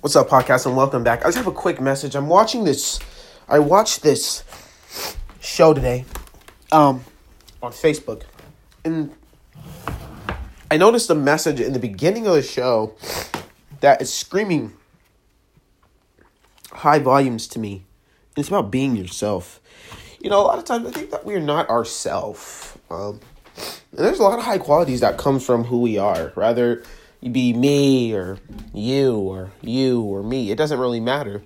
What's up, podcast, and welcome back. I just have a quick message. I'm watching this. I watched this show today, um, on Facebook, and I noticed a message in the beginning of the show that is screaming high volumes to me. And it's about being yourself. You know, a lot of times I think that we're not ourself. Um, and there's a lot of high qualities that comes from who we are. Rather be me or you or you or me. It doesn't really matter.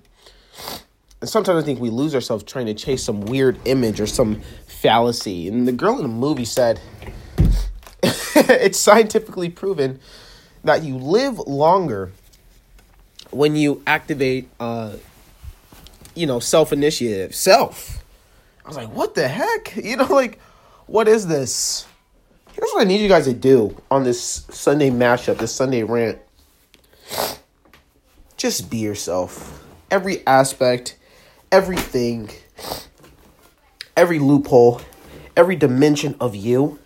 And sometimes I think we lose ourselves trying to chase some weird image or some fallacy. And the girl in the movie said, it's scientifically proven that you live longer when you activate, uh, you know, self initiative. Self. I was like, what the heck? You know, like, what is this? Here's what I need you guys to do on this Sunday mashup, this Sunday rant. Just be yourself. Every aspect, everything, every loophole, every dimension of you,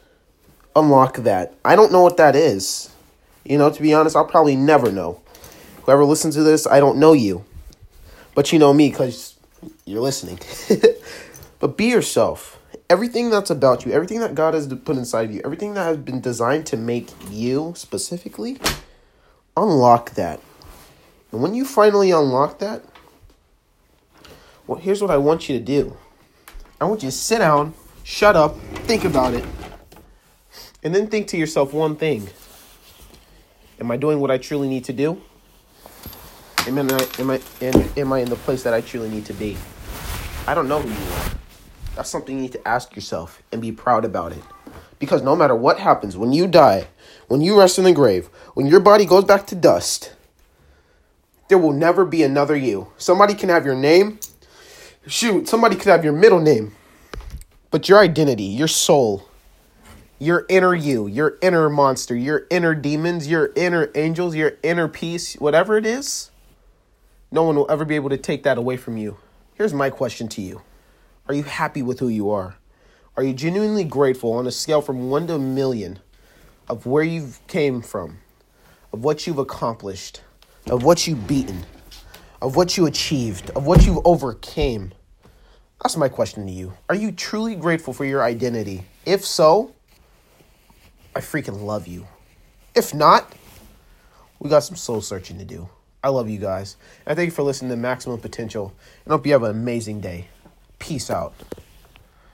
unlock that. I don't know what that is. You know, to be honest, I'll probably never know. Whoever listens to this, I don't know you. But you know me because you're listening. but be yourself everything that's about you, everything that God has put inside of you, everything that has been designed to make you specifically, unlock that. And when you finally unlock that, well, here's what I want you to do. I want you to sit down, shut up, think about it, and then think to yourself one thing. Am I doing what I truly need to do? Am I, am I, am, am I in the place that I truly need to be? I don't know who you are. That's something you need to ask yourself and be proud about it. Because no matter what happens, when you die, when you rest in the grave, when your body goes back to dust, there will never be another you. Somebody can have your name. Shoot, somebody could have your middle name. But your identity, your soul, your inner you, your inner monster, your inner demons, your inner angels, your inner peace, whatever it is, no one will ever be able to take that away from you. Here's my question to you. Are you happy with who you are? Are you genuinely grateful on a scale from 1 to a million of where you've came from, of what you've accomplished, of what you've beaten, of what you achieved, of what you've overcame? That's my question to you. Are you truly grateful for your identity? If so, I freaking love you. If not, we got some soul searching to do. I love you guys. And thank you for listening to Maximum Potential. And hope you have an amazing day. Peace out.